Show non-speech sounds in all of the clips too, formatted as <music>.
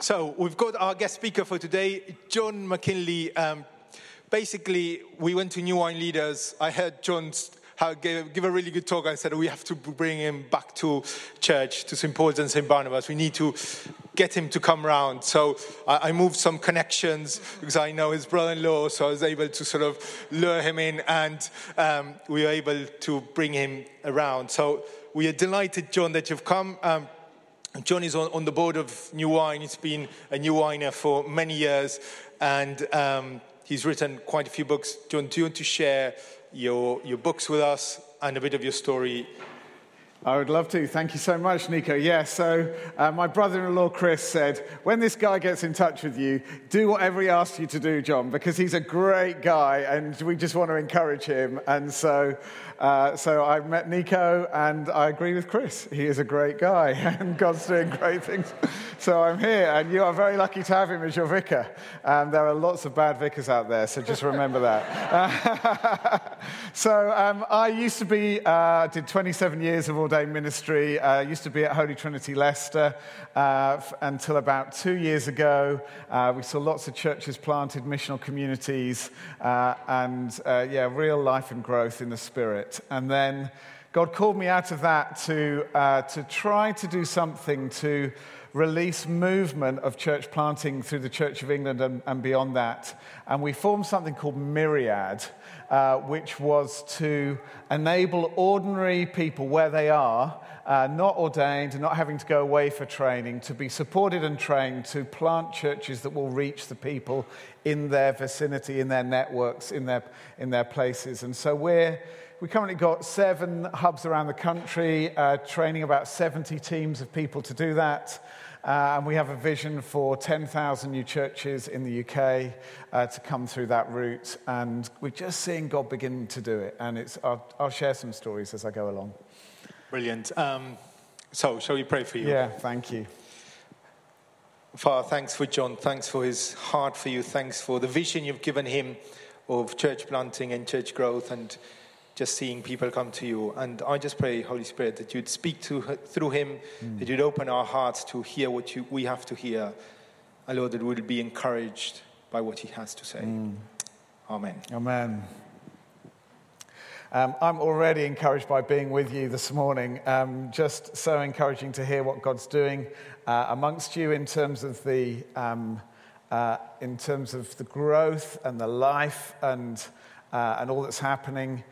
So we've got our guest speaker for today, John McGinley. Um, basically, we went to New Wine Leaders. I heard John give, give, a really good talk. I said we have to bring him back to church, to St. Paul's and St. Barnabas. We need to get him to come round. So I, I moved some connections because I know his brother-in-law, so I was able to sort of lure him in, and um, we were able to bring him around. So we are delighted, John, that you've come. Um, John is on, on, the board of New Wine. He's been a New Winer for many years, and um, he's written quite a few books. John, do you want to share your, your books with us and a bit of your story I would love to. Thank you so much, Nico. Yeah, so uh, my brother in law, Chris, said, when this guy gets in touch with you, do whatever he asks you to do, John, because he's a great guy and we just want to encourage him. And so, uh, so I met Nico and I agree with Chris. He is a great guy <laughs> and God's doing great things. So I'm here and you are very lucky to have him as your vicar. Um, there are lots of bad vicars out there, so just remember that. <laughs> so um, I used to be, uh, did 27 years of ordained ministry. Uh, used to be at Holy Trinity Leicester uh, f- until about two years ago. Uh, we saw lots of churches planted, missional communities, and yeah, real life and growth in the Spirit. And then God called me out of that to, uh, to try to do something to release movement of church planting through the Church of England and, and beyond that. And we formed something called Myriad uh, which was to enable ordinary people where they are, uh, not ordained and not having to go away for training, to be supported and trained to plant churches that will reach the people in their vicinity, in their networks, in their, in their places. And so we're we currently got seven hubs around the country, uh, training about 70 teams of people to do that. Uh, and we have a vision for 10,000 new churches in the UK uh, to come through that route. And we're just seeing God begin to do it. And it's, I'll, I'll share some stories as I go along. Brilliant. Um, so, shall we pray for you? Yeah, thank you. Father, thanks for John. Thanks for his heart for you. Thanks for the vision you've given him of church planting and church growth. And just seeing people come to you. And I just pray, Holy Spirit, that you'd speak to, through him, mm. that you'd open our hearts to hear what you, we have to hear. And Lord, that we'll be encouraged by what he has to say. Mm. Amen. Amen. Um, I'm already encouraged by being with you this morning. Um, just so encouraging to hear what God's doing uh, amongst you in terms of the um, uh, in terms of the growth and the life and uh, and all that's happening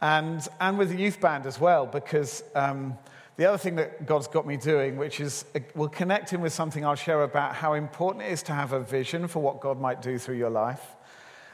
and, and with the youth band as well, because um, the other thing that God's got me doing, which is uh, we'll connect him with something I'll share about how important it is to have a vision for what God might do through your life,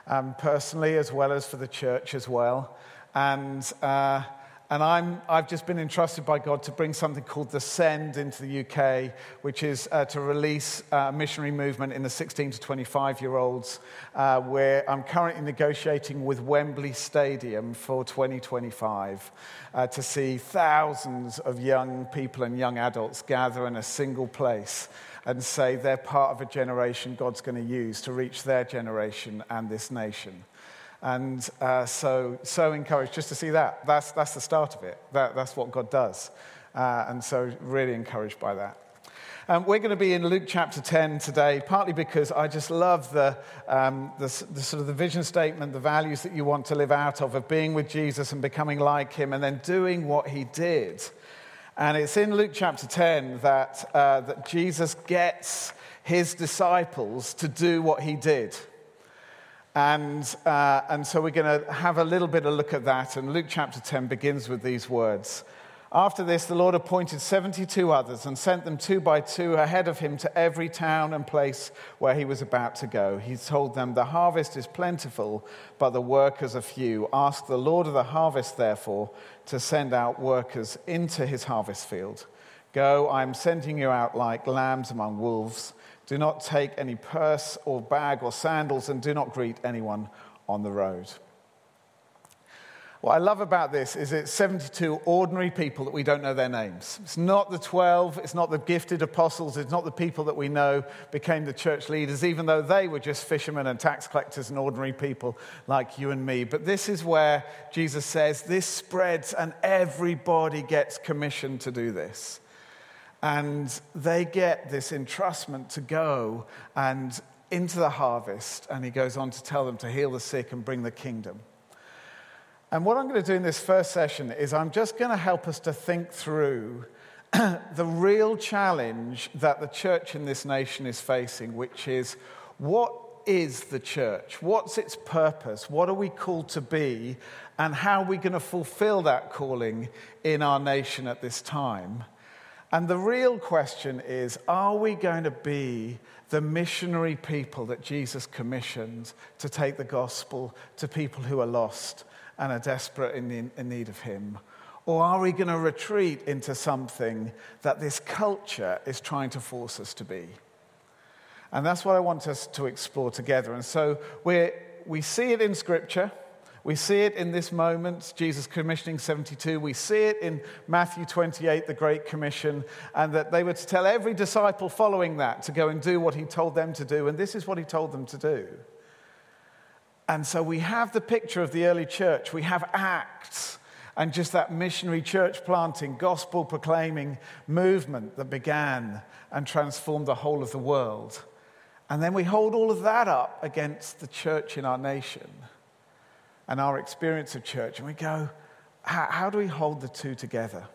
um, personally as well as for the church as well. And uh, and I'm, I've just been entrusted by God to bring something called the Send into the UK, which is uh, to release uh, a missionary movement in the 16 to 25 year olds, uh, where I'm currently negotiating with Wembley Stadium for 2025 uh, to see thousands of young people and young adults gather in a single place and say they're part of a generation God's going to use to reach their generation and this nation. And uh, so, so encouraged just to see that. That's, that's the start of it. That, that's what God does. Uh, and so, really encouraged by that. Um, we're going to be in Luke chapter 10 today, partly because I just love the, um, the, the, sort of the vision statement, the values that you want to live out of, of being with Jesus and becoming like him and then doing what he did. And it's in Luke chapter 10 that, uh, that Jesus gets his disciples to do what he did. And, uh, and so we're going to have a little bit of look at that. And Luke chapter 10 begins with these words. After this, the Lord appointed 72 others and sent them two by two ahead of him to every town and place where he was about to go. He told them, The harvest is plentiful, but the workers are few. Ask the Lord of the harvest, therefore, to send out workers into his harvest field. Go, I am sending you out like lambs among wolves. Do not take any purse or bag or sandals, and do not greet anyone on the road. What I love about this is it's 72 ordinary people that we don't know their names. It's not the 12, it's not the gifted apostles, it's not the people that we know became the church leaders, even though they were just fishermen and tax collectors and ordinary people like you and me. But this is where Jesus says this spreads and everybody gets commissioned to do this. And they get this entrustment to go and into the harvest. And he goes on to tell them to heal the sick and bring the kingdom. And what I'm going to do in this first session is I'm just going to help us to think through <clears throat> the real challenge that the church in this nation is facing, which is what is the church? What's its purpose? What are we called to be? And how are we going to fulfill that calling in our nation at this time? And the real question is are we going to be the missionary people that Jesus commissioned to take the gospel to people who are lost and are desperate in, need of Him? Or are we going to retreat into something that this culture is trying to force us to be? And that's what I want us to explore together. And so we we see it in Scripture. We see it in this moment, Jesus commissioning 72. We see it in Matthew 28, the Great Commission, and that they were to tell every disciple following that to go and do what he told them to do. And this is what he told them to do. And so we have the picture of the early church. We have Acts and just that missionary church planting, gospel proclaiming movement that began and transformed the whole of the world. And then we hold all of that up against the church in our nation and our experience of church, and we go, how, how do we hold the two together?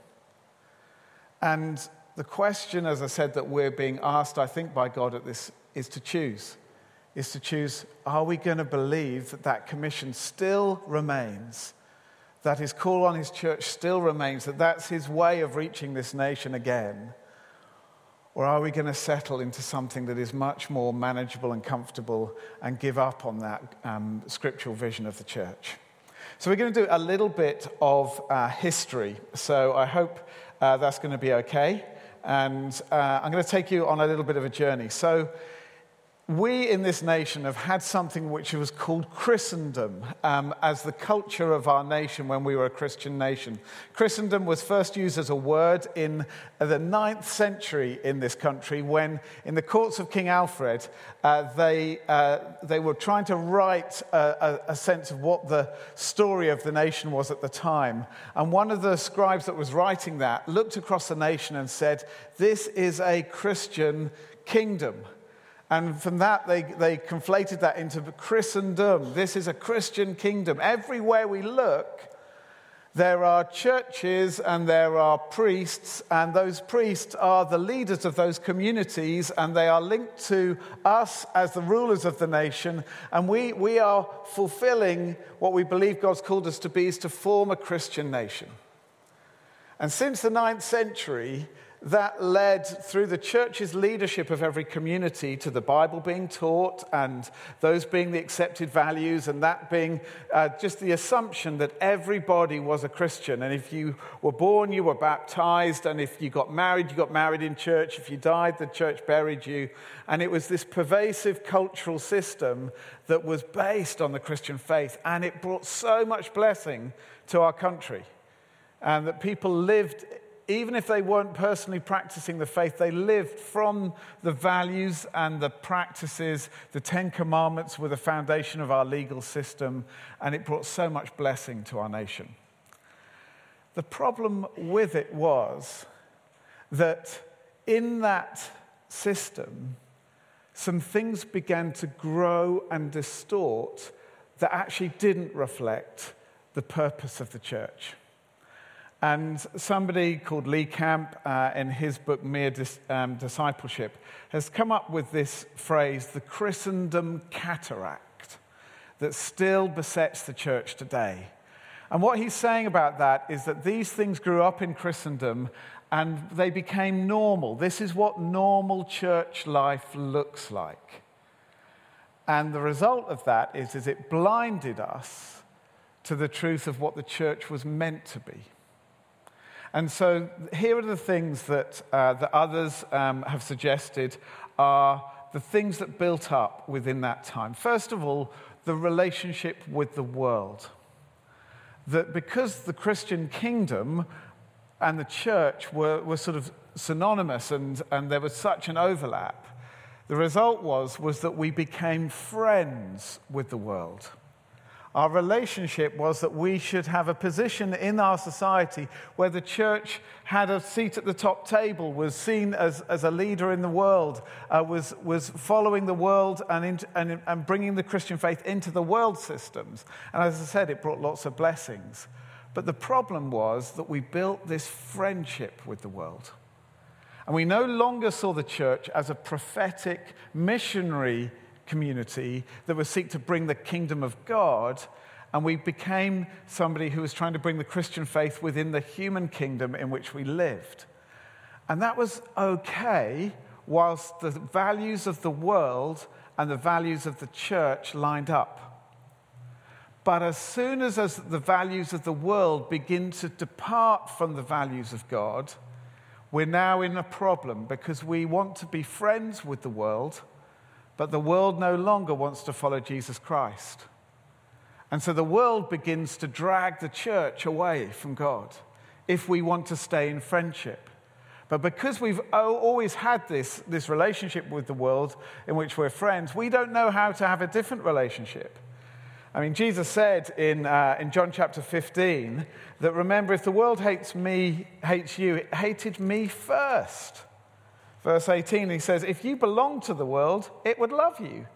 And the question, as I said, that we're being asked, I think, by God at this is to choose. Is to choose, are we going to believe that that commission still remains? That his call on his church still remains, that that's his way of reaching this nation again? Or are we going to settle into something that is much more manageable and comfortable and give up on that um, scriptural vision of the church? So, we're going to do a little bit of uh, history. So, I hope uh, that's going to be okay. And uh, I'm going to take you on a little bit of a journey. So, we in this nation have had something which was called Christendom um, as the culture of our nation when we were a Christian nation. Christendom was first used as a word in the ninth century in this country when, in the courts of King Alfred, uh, they, uh, they were trying to write a, a, a sense of what the story of the nation was at the time. And one of the scribes that was writing that looked across the nation and said, This is a Christian kingdom. And from that, they, they conflated that into Christendom. This is a Christian kingdom. Everywhere we look, there are churches and there are priests, and those priests are the leaders of those communities, and they are linked to us as the rulers of the nation. And we, we are fulfilling what we believe God's called us to be is to form a Christian nation. And since the ninth century, that led through the church's leadership of every community to the Bible being taught and those being the accepted values, and that being uh, just the assumption that everybody was a Christian. And if you were born, you were baptized, and if you got married, you got married in church. If you died, the church buried you. And it was this pervasive cultural system that was based on the Christian faith, and it brought so much blessing to our country. And that people lived even if they weren't personally practicing the faith, they lived from the values and the practices. The Ten Commandments were the foundation of our legal system, and it brought so much blessing to our nation. The problem with it was that in that system, some things began to grow and distort that actually didn't reflect the purpose of the church. And somebody called Lee Camp, uh, in his book Mere Dis- um, Discipleship, has come up with this phrase, the Christendom cataract, that still besets the church today. And what he's saying about that is that these things grew up in Christendom and they became normal. This is what normal church life looks like. And the result of that is, is it blinded us to the truth of what the church was meant to be. And so here are the things that, uh, that others um, have suggested are the things that built up within that time. First of all, the relationship with the world. That because the Christian kingdom and the church were, were sort of synonymous and, and there was such an overlap, the result was, was that we became friends with the world. Our relationship was that we should have a position in our society where the church had a seat at the top table, was seen as, as a leader in the world, uh, was, was following the world and, in, and, and bringing the Christian faith into the world systems. And as I said, it brought lots of blessings. But the problem was that we built this friendship with the world. And we no longer saw the church as a prophetic missionary community that would seek to bring the kingdom of God. And we became somebody who was trying to bring the Christian faith within the human kingdom in which we lived. And that was okay whilst the values of the world and the values of the church lined up. But as soon as, as the values of the world begin to depart from the values of God, we're now in a problem because we want to be friends with the world but the world no longer wants to follow Jesus Christ. And so the world begins to drag the church away from God if we want to stay in friendship. But because we've always had this, this relationship with the world in which we're friends, we don't know how to have a different relationship. I mean, Jesus said in, uh, in John chapter 15 that remember, if the world hates me, hates you, it hated me first. Verse 18, he says, If you belong to the world, it would love you.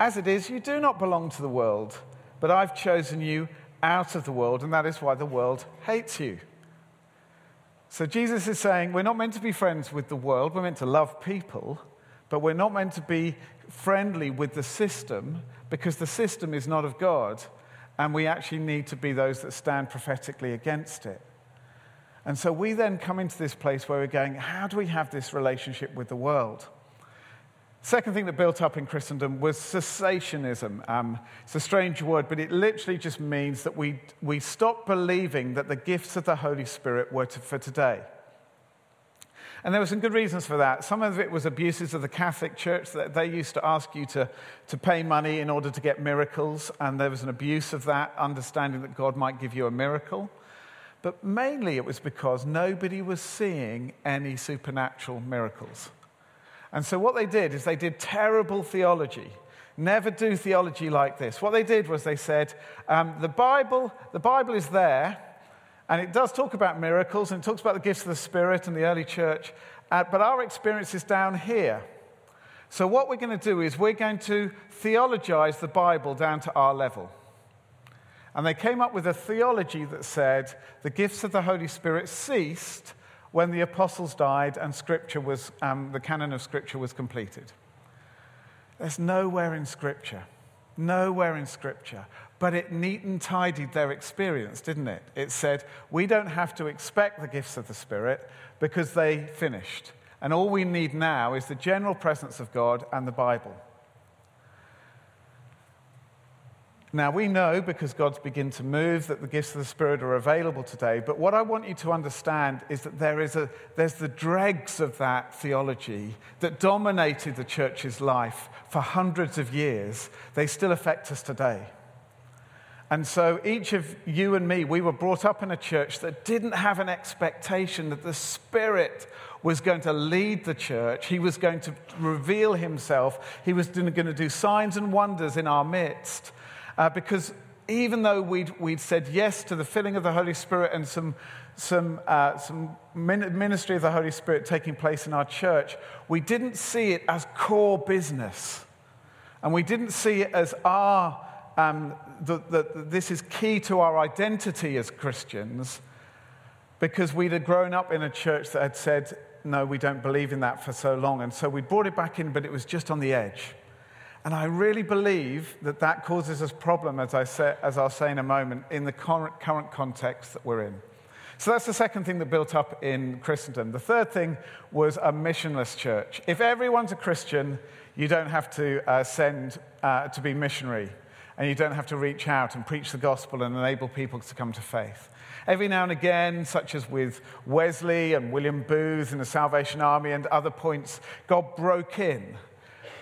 As it is, you do not belong to the world, but I've chosen you out of the world, and that is why the world hates you. So Jesus is saying, We're not meant to be friends with the world, we're meant to love people, but we're not meant to be friendly with the system because the system is not of God, and we actually need to be those that stand prophetically against it. And so we then come into this place where we're going, how do we have this relationship with the world? Second thing that built up in Christendom was cessationism. Um, it's a strange word, but it literally just means that we, we stopped believing that the gifts of the Holy Spirit were to, for today. And there were some good reasons for that. Some of it was abuses of the Catholic Church, that they used to ask you to, to pay money in order to get miracles, and there was an abuse of that, understanding that God might give you a miracle. But mainly it was because nobody was seeing any supernatural miracles. And so what they did is they did terrible theology. Never do theology like this. What they did was they said, um, the, Bible, the Bible is there, and it does talk about miracles, and it talks about the gifts of the Spirit and the early church, uh, but our experience is down here. So what we're going to do is we're going to theologize the Bible down to our level. And they came up with a theology that said the gifts of the Holy Spirit ceased when the apostles died and scripture was, um, the canon of Scripture was completed. There's nowhere in Scripture, nowhere in Scripture, but it neat and tidied their experience, didn't it? It said, we don't have to expect the gifts of the Spirit because they finished. And all we need now is the general presence of God and the Bible. Now, we know because God's begun to move that the gifts of the Spirit are available today, but what I want you to understand is that there is a, there's the dregs of that theology that dominated the church's life for hundreds of years. They still affect us today. And so, each of you and me, we were brought up in a church that didn't have an expectation that the Spirit was going to lead the church. He was going to reveal himself. He was going to do signs and wonders in our midst. Uh, because even though we'd, we'd said yes to the filling of the Holy Spirit and some, some, uh, some ministry of the Holy Spirit taking place in our church, we didn't see it as core business. And we didn't see it as our, um, that this is key to our identity as Christians, because we'd grown up in a church that had said, no, we don't believe in that for so long. And so we brought it back in, but it was just on the edge. And I really believe that that causes us problem, as, I say, as I'll say in a moment, in the current, current context that we're in. So that's the second thing that built up in Christendom. The third thing was a missionless church. If everyone's a Christian, you don't have to uh, send uh, to be missionary, and you don't have to reach out and preach the gospel and enable people to come to faith. Every now and again, such as with Wesley and William Booth and the Salvation Army and other points, God broke in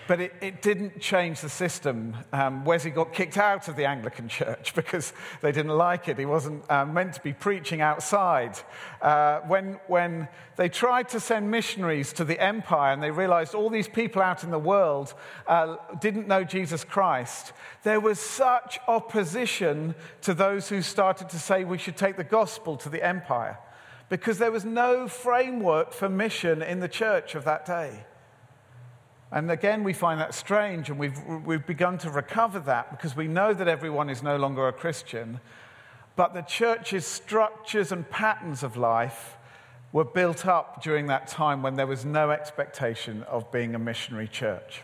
but it, it, didn't change the system. Um, Wesley got kicked out of the Anglican <laughs> Church because they didn't like it. He wasn't uh, meant to be preaching outside. Uh, when, when they tried to send missionaries to the empire and they realized all these people out in the world uh, didn't know Jesus Christ, there was such opposition to those who started to say we should take the gospel to the empire because there was no framework for mission in the church of that day. And again, we find that strange, and we've, we've begun to recover that because we know that everyone is no longer a Christian. But the church's structures and patterns of life were built up during that time when there was no expectation of being a missionary church.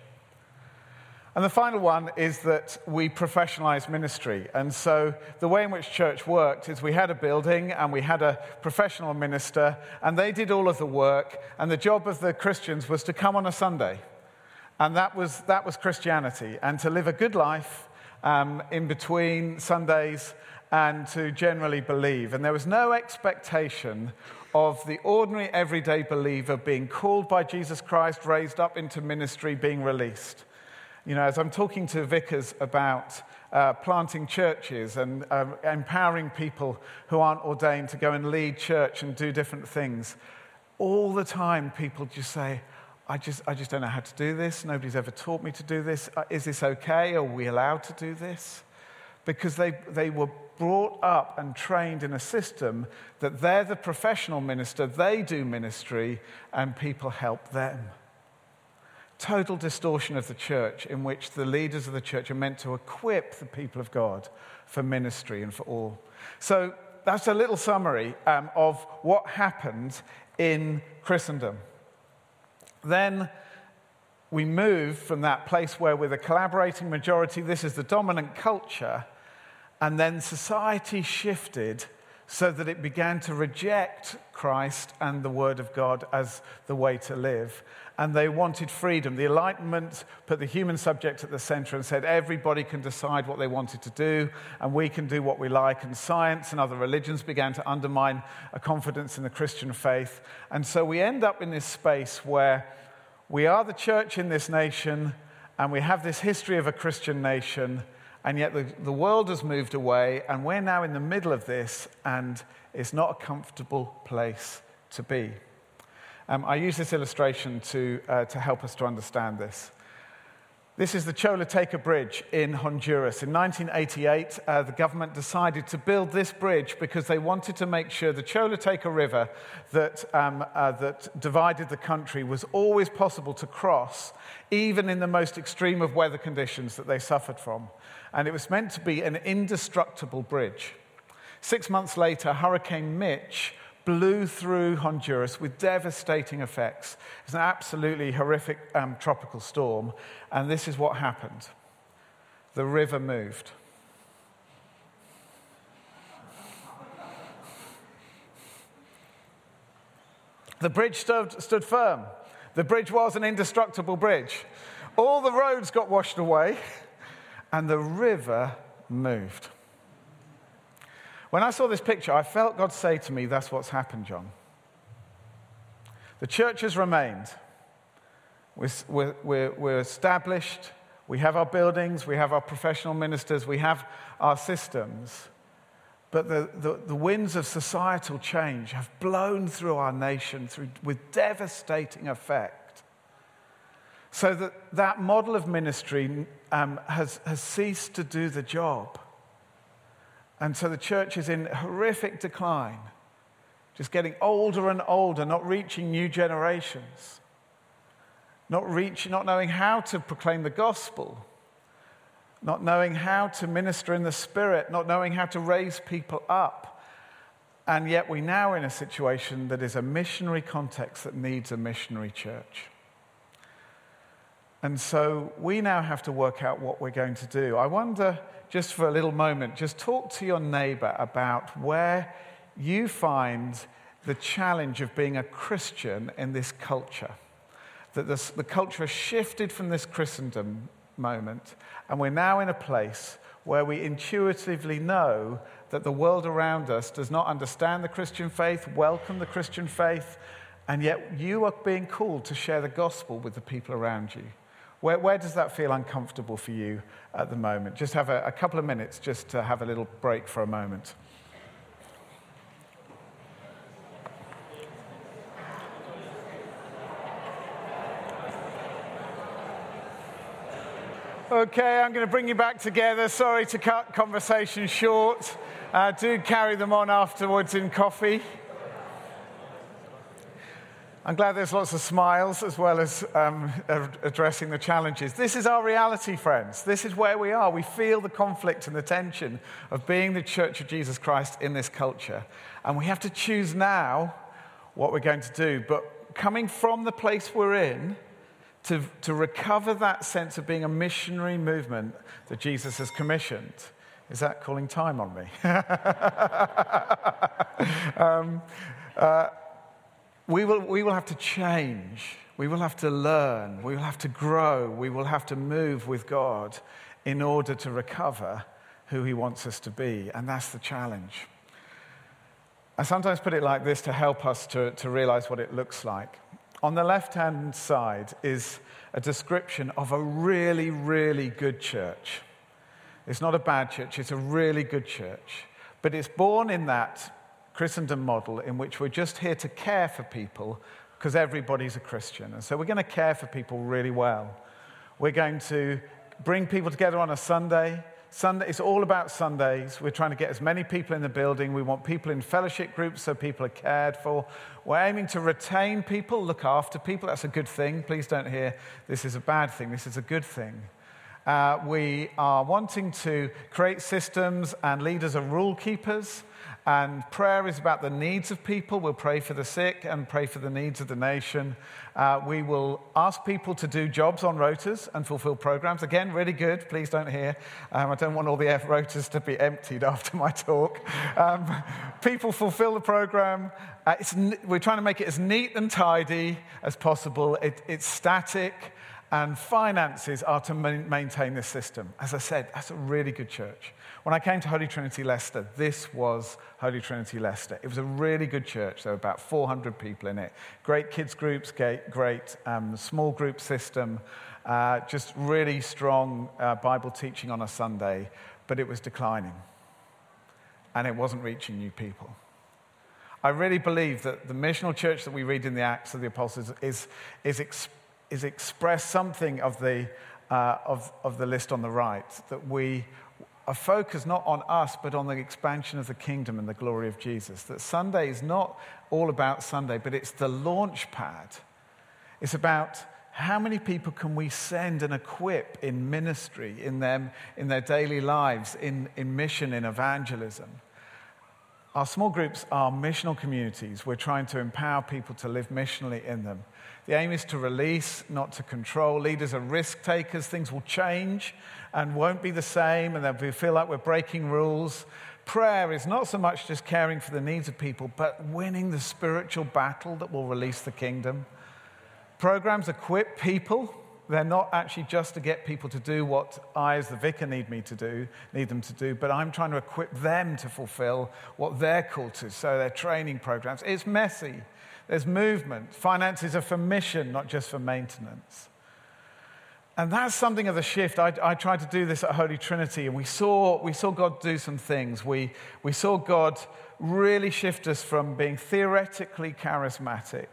And the final one is that we professionalized ministry. And so the way in which church worked is we had a building and we had a professional minister, and they did all of the work. And the job of the Christians was to come on a Sunday and that was, that was Christianity, and to live a good life um, in between Sundays and to generally believe. And there was no expectation of the ordinary, everyday believer being called by Jesus Christ, raised up into ministry, being released. You know, as I'm talking to vicars about uh, planting churches and uh, empowering people who aren't ordained to go and lead church and do different things, all the time people just say, I just, I just don't know how to do this. Nobody's ever taught me to do this. Uh, is this okay? Are we allowed to do this? Because they, they were brought up and trained in a system that they're the professional minister, they do ministry, and people help them. Total distortion of the church, in which the leaders of the church are meant to equip the people of God for ministry and for all. So that's a little summary um, of what happened in Christendom. Then we move from that place where we're the collaborating majority, this is the dominant culture, and then society shifted so that it began to reject Christ and the Word of God as the way to live. And they wanted freedom. The Enlightenment put the human subject at the center and said everybody can decide what they wanted to do, and we can do what we like. And science and other religions began to undermine a confidence in the Christian faith. And so we end up in this space where we are the church in this nation, and we have this history of a Christian nation, and yet the, the world has moved away, and we're now in the middle of this, and it's not a comfortable place to be. Um, I use this illustration to, uh, to help us to understand this. This is the Choluteca Bridge in Honduras. In 1988, uh, the government decided to build this bridge because they wanted to make sure the Choluteca River that, um, uh, that divided the country was always possible to cross, even in the most extreme of weather conditions that they suffered from. And it was meant to be an indestructible bridge. Six months later, Hurricane Mitch blew through Honduras with devastating effects. It's an absolutely horrific um, tropical storm, and this is what happened the river moved. The bridge stood, stood firm. The bridge was an indestructible bridge. All the roads got washed away, <laughs> and the river moved. When I saw this picture, I felt God say to me, That's what's happened, John. The church has remained. We're, we're, we're, established. We have our buildings. We have our professional ministers. We have our systems. But the, the, the winds of societal change have blown through our nation through, with devastating effect. So that that model of ministry um, has, has ceased to do the job. And so the church is in horrific decline, just getting older and older, not reaching new generations, not, reaching, not knowing how to proclaim the gospel, not knowing how to minister in the spirit, not knowing how to raise people up. And yet we're now in a situation that is a missionary context that needs a missionary church. And so we now have to work out what we're going to do. I wonder just for a little moment, just talk to your neighbor about where you find the challenge of being a Christian in this culture. That this, the culture has shifted from this Christendom moment, and we're now in a place where we intuitively know that the world around us does not understand the Christian faith, welcome the Christian faith, and yet you are being called to share the gospel with the people around you. Where, where does that feel uncomfortable for you at the moment? Just have a, a couple of minutes just to have a little break for a moment. Okay, I'm going to bring you back together. Sorry to cut conversation short. Uh, do carry them on afterwards in coffee. I'm glad there's lots of smiles as well as um, addressing the challenges. This is our reality, friends. This is where we are. We feel the conflict and the tension of being the church of Jesus Christ in this culture. And we have to choose now what we're going to do. But coming from the place we're in, to, to recover that sense of being a missionary movement that Jesus has commissioned. Is that calling time on me? <laughs> um, uh, we, will, we will have to change. We will have to learn. We will have to grow. We will have to move with God in order to recover who He wants us to be. And that's the challenge. I sometimes put it like this to help us to, to realize what it looks like. On the left hand side is a description of a really, really good church. It's not a bad church, it's a really good church. But it's born in that Christendom model in which we're just here to care for people because everybody's a Christian. And so we're going to care for people really well. We're going to bring people together on a Sunday. Sunday, it's all about Sundays. We're trying to get as many people in the building. We want people in fellowship groups so people are cared for. We're aiming to retain people, look after people. That's a good thing. Please don't hear this is a bad thing. This is a good thing. Uh, we are wanting to create systems and leaders are rule keepers. And prayer is about the needs of people. We'll pray for the sick and pray for the needs of the nation. Uh, we will ask people to do jobs on rotas and fulfill programs. Again, really good. Please don't hear. Um, I don't want all the F rotas to be emptied <laughs> after my talk. Um, people fulfill the program. Uh, we're trying to make it as neat and tidy as possible. It, it's static and finances are to maintain this system. As I said, that's a really good church. When I came to Holy Trinity Leicester, this was Holy Trinity Leicester. It was a really good church. There were about 400 people in it. Great kids' groups, great um, small group system, uh, just really strong uh, Bible teaching on a Sunday, but it was declining. And it wasn't reaching new people. I really believe that the missional church that we read in the Acts of the Apostles is, is, ex, is express something of the, uh, of, of the list on the right, that we a focus not on us, but on the expansion of the kingdom and the glory of Jesus. That Sunday is not all about Sunday, but it's the launch pad. It's about how many people can we send and equip in ministry, in, them, in their daily lives, in, in mission, in evangelism. Our small groups are missional communities. We're trying to empower people to live missionally in them. The aim is to release, not to control. Leaders are risk takers. Things will change and won't be the same, and they'll feel like we're breaking rules. Prayer is not so much just caring for the needs of people, but winning the spiritual battle that will release the kingdom. Programs equip people. They're not actually just to get people to do what I, as the vicar, need me to do, need them to do, but I'm trying to equip them to fulfill what they're called to. So they're training programs. It's messy. There's movement. Finances are for mission, not just for maintenance. And that's something of a shift. I, I, tried to do this at Holy Trinity, and we saw, we saw God do some things. We, we saw God really shift us from being theoretically charismatic,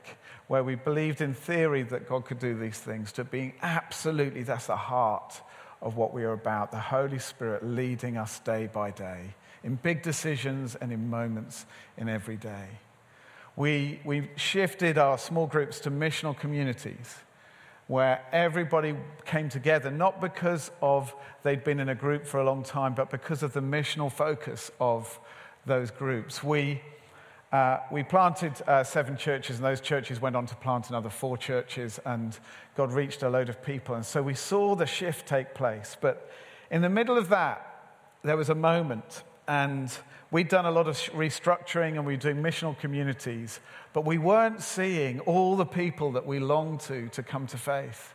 where we believed in theory that God could do these things, to being absolutely, that's the heart of what we are about the Holy Spirit leading us day by day in big decisions and in moments in every day we, we shifted our small groups to missional communities where everybody came together, not because of they'd been in a group for a long time, but because of the missional focus of those groups. We, uh, we planted uh, seven churches, and those churches went on to plant another four churches, and God reached a load of people. And so we saw the shift take place. But in the middle of that, there was a moment, and We'd done a lot of restructuring and we were doing missional communities, but we weren't seeing all the people that we longed to to come to faith,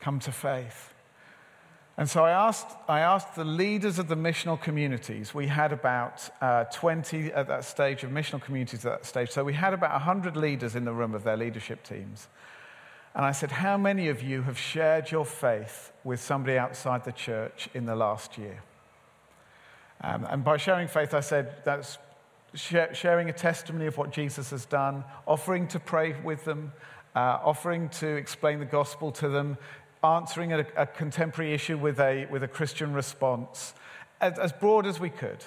come to faith. And so I asked, I asked the leaders of the missional communities. We had about uh, 20 at that stage of missional communities at that stage. So we had about 100 leaders in the room of their leadership teams. And I said, How many of you have shared your faith with somebody outside the church in the last year? Um, and by sharing faith, I said that's sharing a testimony of what Jesus has done, offering to pray with them, uh, offering to explain the gospel to them, answering a, a contemporary issue with a, with a Christian response, as, as broad as we could.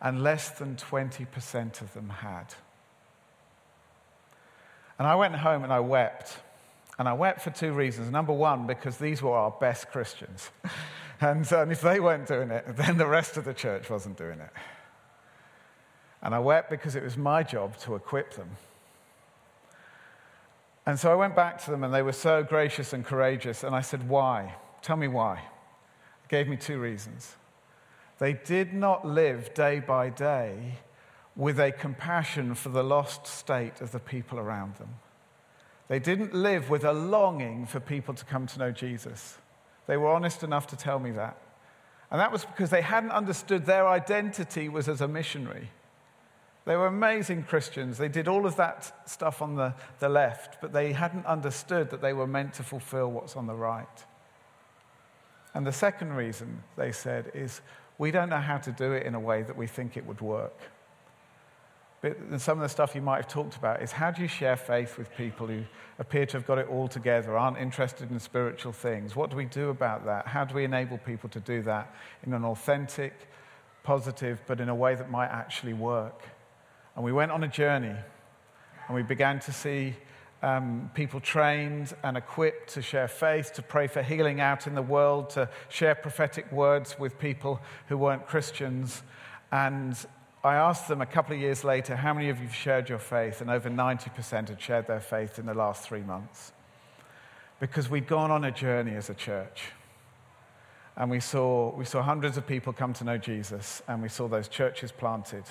And less than 20% of them had. And I went home and I wept. And I wept for two reasons. Number one, because these were our best Christians. <laughs> and, and if they weren't doing it, then the rest of the church wasn't doing it. And I wept because it was my job to equip them. And so I went back to them, and they were so gracious and courageous. And I said, Why? Tell me why. They gave me two reasons. They did not live day by day with a compassion for the lost state of the people around them. They didn't live with a longing for people to come to know Jesus. They were honest enough to tell me that. And that was because they hadn't understood their identity was as a missionary. They were amazing Christians. They did all of that stuff on the, the left, but they hadn't understood that they were meant to fulfill what's on the right. And the second reason, they said, is we don't know how to do it in a way that we think it would work. But some of the stuff you might have talked about is how do you share faith with people who appear to have got it all together, aren't interested in spiritual things? What do we do about that? How do we enable people to do that in an authentic, positive, but in a way that might actually work? And we went on a journey and we began to see um, people trained and equipped to share faith, to pray for healing out in the world, to share prophetic words with people who weren't Christians. And I asked them a couple of years later, how many of you have shared your faith? And over 90% had shared their faith in the last three months. Because we'd gone on a journey as a church. And we saw, we saw hundreds of people come to know Jesus, and we saw those churches planted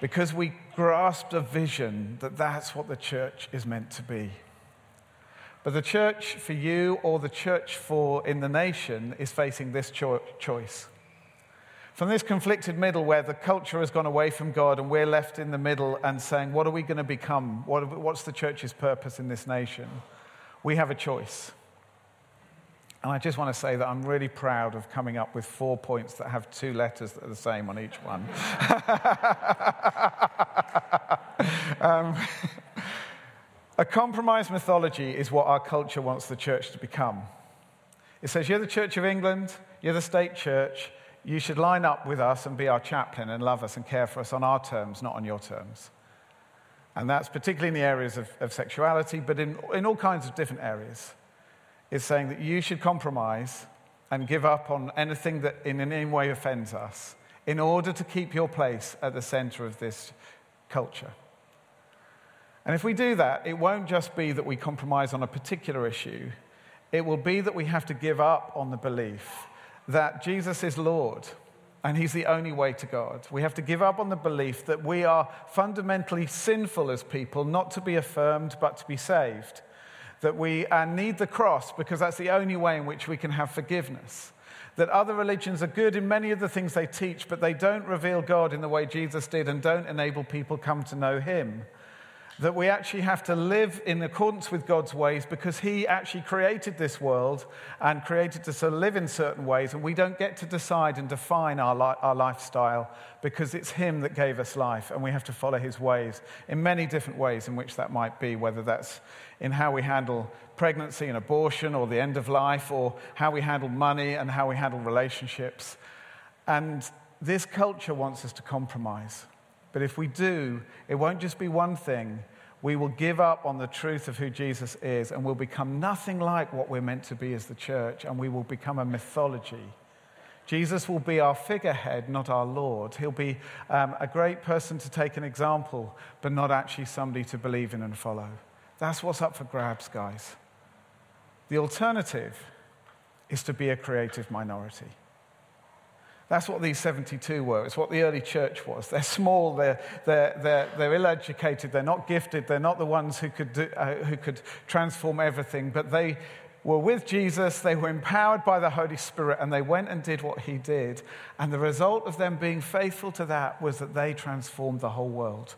because we grasped a vision that that's what the church is meant to be. But the church for you or the church for in the nation is facing this cho- choice. From this conflicted middle where the culture has gone away from God and we're left in the middle and saying, What are we going to become? What, what's the church's purpose in this nation? We have a choice. And I just want to say that I'm really proud of coming up with four points that have two letters that are the same on each one. <laughs> um, <laughs> a compromise mythology is what our culture wants the church to become. It says, You're the Church of England, you're the state church, you should line up with us and be our chaplain and love us and care for us on our terms, not on your terms. And that's particularly in the areas of, of sexuality, but in, in all kinds of different areas is saying that you should compromise and give up on anything that in any way offends us in order to keep your place at the center of this culture. And if we do that, it won't just be that we compromise on a particular issue, it will be that we have to give up on the belief that Jesus is Lord and He's the only way to God. We have to give up on the belief that we are fundamentally sinful as people, not to be affirmed, but to be saved that we uh, need the cross because that's the only way in which we can have forgiveness. That other religions are good in many of the things they teach, but they don't reveal God in the way Jesus did and don't enable people come to know Him that we actually have to live in accordance with God's ways because He actually created this world and created us to live in certain ways, and we don't get to decide and define our, li- our lifestyle because it's Him that gave us life, and we have to follow His ways in many different ways in which that might be, whether that's in how we handle pregnancy and abortion or the end of life, or how we handle money and how we handle relationships. And this culture wants us to compromise. But if we do, it won't just be one thing. We will give up on the truth of who Jesus is and we'll become nothing like what we're meant to be as the church, and we will become a mythology. Jesus will be our figurehead, not our Lord. He'll be um, a great person to take an example, but not actually somebody to believe in and follow. That's what's up for grabs, guys. The alternative is to be a creative minority. That's what these 72 were. It's what the early church was. They're small, they're, they're, they're, they're ill educated, they're not gifted, they're not the ones who could, do, uh, who could transform everything, but they were with Jesus, they were empowered by the Holy Spirit, and they went and did what he did. And the result of them being faithful to that was that they transformed the whole world.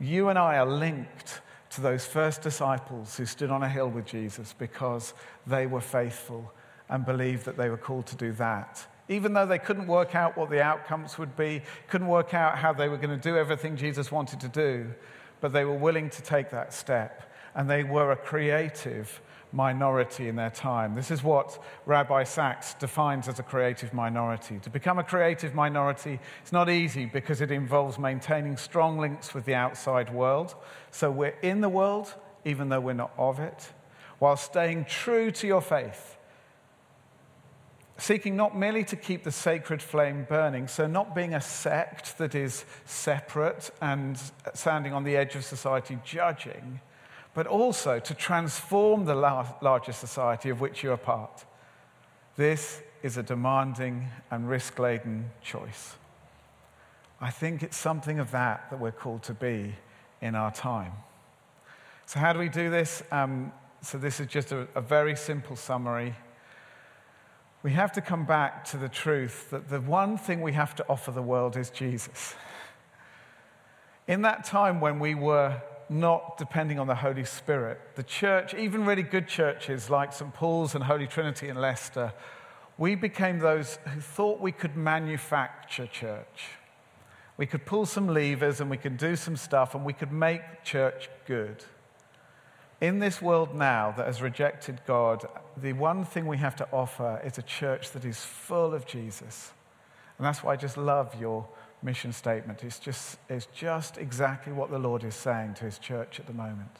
You and I are linked to those first disciples who stood on a hill with Jesus because they were faithful and believed that they were called to do that. Even though they couldn't work out what the outcomes would be, couldn't work out how they were going to do everything Jesus wanted to do, but they were willing to take that step. And they were a creative minority in their time. This is what Rabbi Sacks defines as a creative minority. To become a creative minority it's not easy because it involves maintaining strong links with the outside world. So we're in the world, even though we're not of it, while staying true to your faith. Seeking not merely to keep the sacred flame burning, so not being a sect that is separate and standing on the edge of society judging but also to transform the larger society of which you are part. This is a demanding and risk laden choice. I think it's something of that that we're called to be in our time. So, how do we do this? Um, so, this is just a, a very simple summary. We have to come back to the truth that the one thing we have to offer the world is Jesus. In that time when we were not depending on the Holy Spirit. The church, even really good churches like St. Paul's and Holy Trinity in Leicester, we became those who thought we could manufacture church. We could pull some levers and we could do some stuff and we could make church good. In this world now that has rejected God, the one thing we have to offer is a church that is full of Jesus. And that's why I just love your mission statement. It's just, it's just exactly what the Lord is saying to his church at the moment.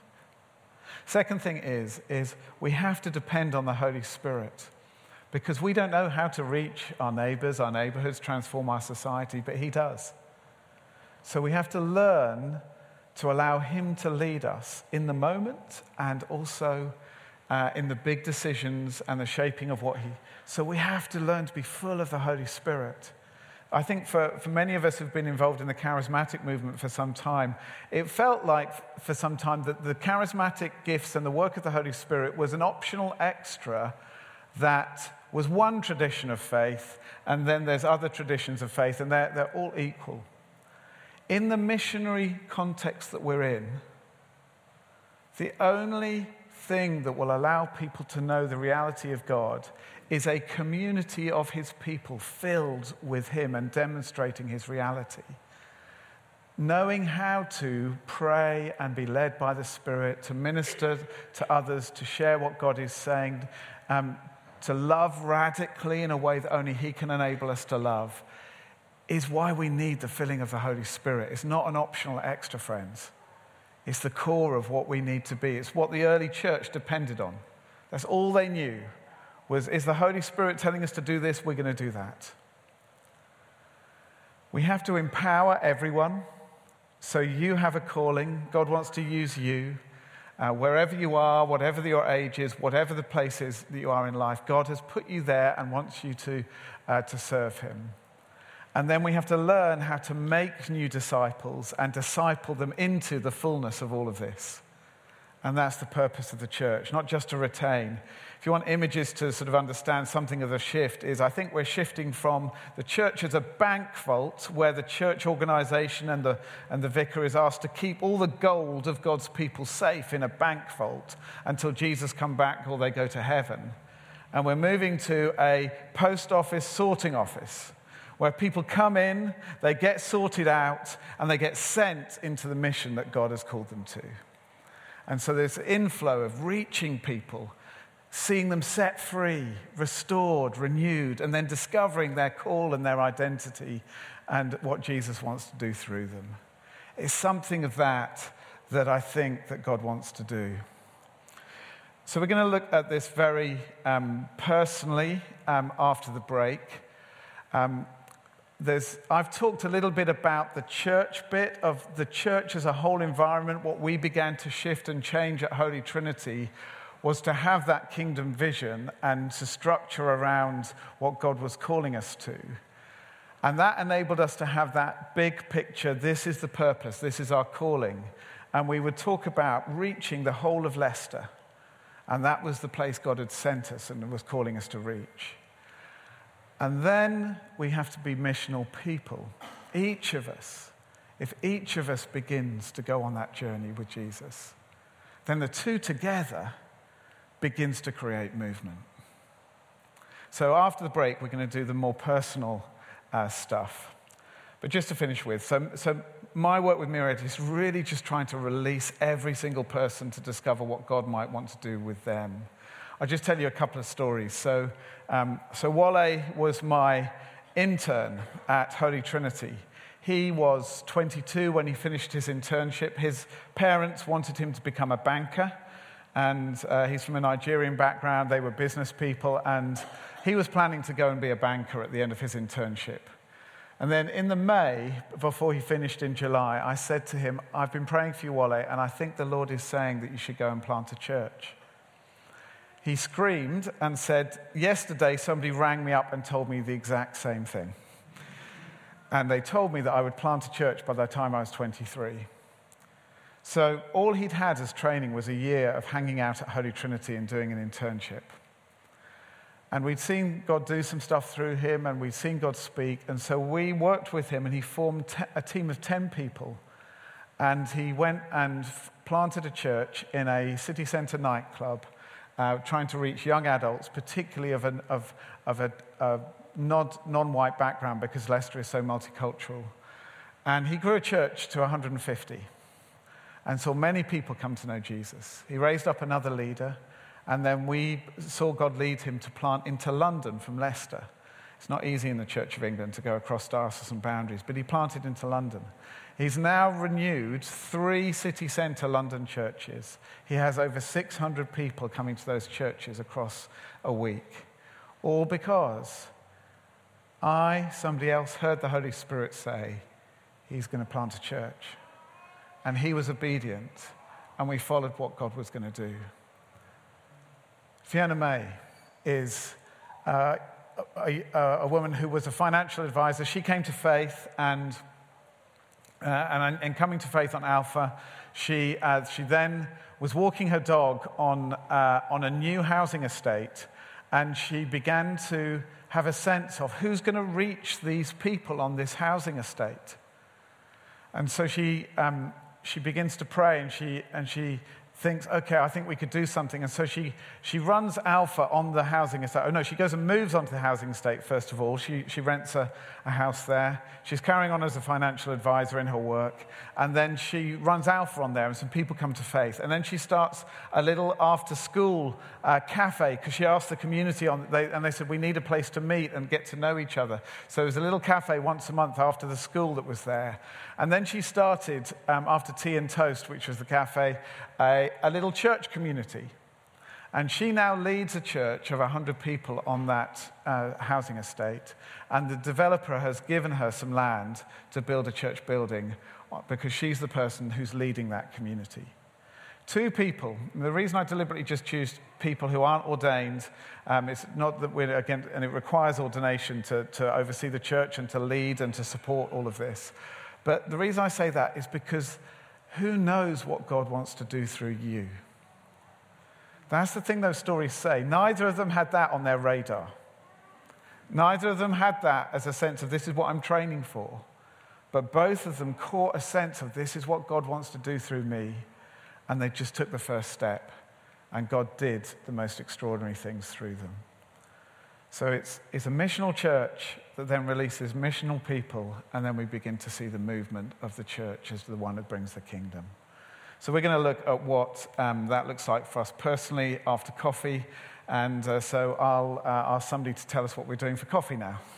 Second thing is, is we have to depend on the Holy Spirit because we don't know how to reach our neighbors, our neighborhoods, transform our society, but he does. So we have to learn to allow him to lead us in the moment and also uh, in the big decisions and the shaping of what he. So we have to learn to be full of the Holy Spirit. I think for, for many of us who've been involved in the charismatic movement for some time, it felt like for some time that the charismatic gifts and the work of the Holy Spirit was an optional extra that was one tradition of faith, and then there's other traditions of faith, and they're, they're all equal. In the missionary context that we're in, the only thing that will allow people to know the reality of God is a community of his people filled with him and demonstrating his reality. Knowing how to pray and be led by the Spirit, to minister to others, to share what God is saying, um, to love radically in a way that only He can enable us to love, is why we need the filling of the Holy Spirit. It's not an optional extra, friends. It's the core of what we need to be. It's what the early church depended on. That's all they knew was is the Holy Spirit telling us to do this? We're going to do that. We have to empower everyone. So you have a calling. God wants to use you. Uh, wherever you are, whatever your age is, whatever the place is that you are in life, God has put you there and wants you to, uh, to serve Him. And then we have to learn how to make new disciples and disciple them into the fullness of all of this. And that's the purpose of the church, not just to retain. If you want images to sort of understand something of the shift, is I think we're shifting from the church as a bank vault where the church organization and the, and the vicar is asked to keep all the gold of God's people safe in a bank vault until Jesus come back or they go to heaven. And we're moving to a post office sorting office where people come in, they get sorted out, and they get sent into the mission that God has called them to. And so there's inflow of reaching people, seeing them set free, restored, renewed, and then discovering their call and their identity and what Jesus wants to do through them. It's something of that that I think that God wants to do. So we're going to look at this very um, personally um, after the break. Um, there's, I've talked a little bit about the church bit of the church as a whole environment. What we began to shift and change at Holy Trinity was to have that kingdom vision and to structure around what God was calling us to. And that enabled us to have that big picture this is the purpose, this is our calling. And we would talk about reaching the whole of Leicester. And that was the place God had sent us and was calling us to reach. And then we have to be missional people. Each of us, if each of us begins to go on that journey with Jesus, then the two together begins to create movement. So after the break, we're going to do the more personal uh, stuff. But just to finish with, so, so my work with Myriad is really just trying to release every single person to discover what God might want to do with them. I'll just tell you a couple of stories. So, um, so Wale was my intern at Holy Trinity. He was 22 when he finished his internship. His parents wanted him to become a banker, and uh, he's from a Nigerian background. They were business people, and he was planning to go and be a banker at the end of his internship. And then in the May, before he finished in July, I said to him, I've been praying for you, Wale, and I think the Lord is saying that you should go and plant a church. He screamed and said, Yesterday somebody rang me up and told me the exact same thing. And they told me that I would plant a church by the time I was 23. So all he'd had as training was a year of hanging out at Holy Trinity and doing an internship. And we'd seen God do some stuff through him, and we'd seen God speak. And so we worked with him, and he formed a team of 10 people. And he went and planted a church in a city centre nightclub, uh, trying to reach young adults, particularly of, an, of, of a, a non white background, because Leicester is so multicultural. And he grew a church to 150 and saw many people come to know Jesus. He raised up another leader. And then we saw God lead him to plant into London from Leicester. It's not easy in the Church of England to go across diocesan boundaries, but he planted into London. He's now renewed three city centre London churches. He has over 600 people coming to those churches across a week. All because I, somebody else, heard the Holy Spirit say, He's going to plant a church. And he was obedient, and we followed what God was going to do. Fiona May is uh, a, a, woman who was a financial advisor. She came to faith, and, uh, and in coming to faith on Alpha, she, uh, she then was walking her dog on, uh, on a new housing estate, and she began to have a sense of who's going to reach these people on this housing estate. And so she, um, she begins to pray, and she, and she thinks, okay, I think we could do something. And so she, she runs Alpha on the housing estate. Oh, no, she goes and moves onto the housing estate, first of all. She, she rents a, a house there. She's carrying on as a financial advisor in her work. And then she runs Alpha on there, and some people come to faith. And then she starts a little after school uh, cafe because she asked the community on, they, and they said, we need a place to meet and get to know each other. So it was a little cafe once a month after the school that was there. And then she started, um, after Tea and Toast, which was the cafe, a, a little church community. And she now leads a church of 100 people on that uh, housing estate. And the developer has given her some land to build a church building because she's the person who's leading that community. Two people. The reason I deliberately just choose people who aren't ordained, um, it's not that we're again, and it requires ordination to, to oversee the church and to lead and to support all of this. But the reason I say that is because who knows what God wants to do through you? That's the thing those stories say. Neither of them had that on their radar. Neither of them had that as a sense of this is what I'm training for. But both of them caught a sense of this is what God wants to do through me. And they just took the first step. And God did the most extraordinary things through them. So it's, it's a missional church that then releases missional people, and then we begin to see the movement of the church as the one that brings the kingdom. So we're going to look at what um, that looks like for us personally after coffee. And uh, so I'll uh, ask somebody to tell us what we're doing for coffee now.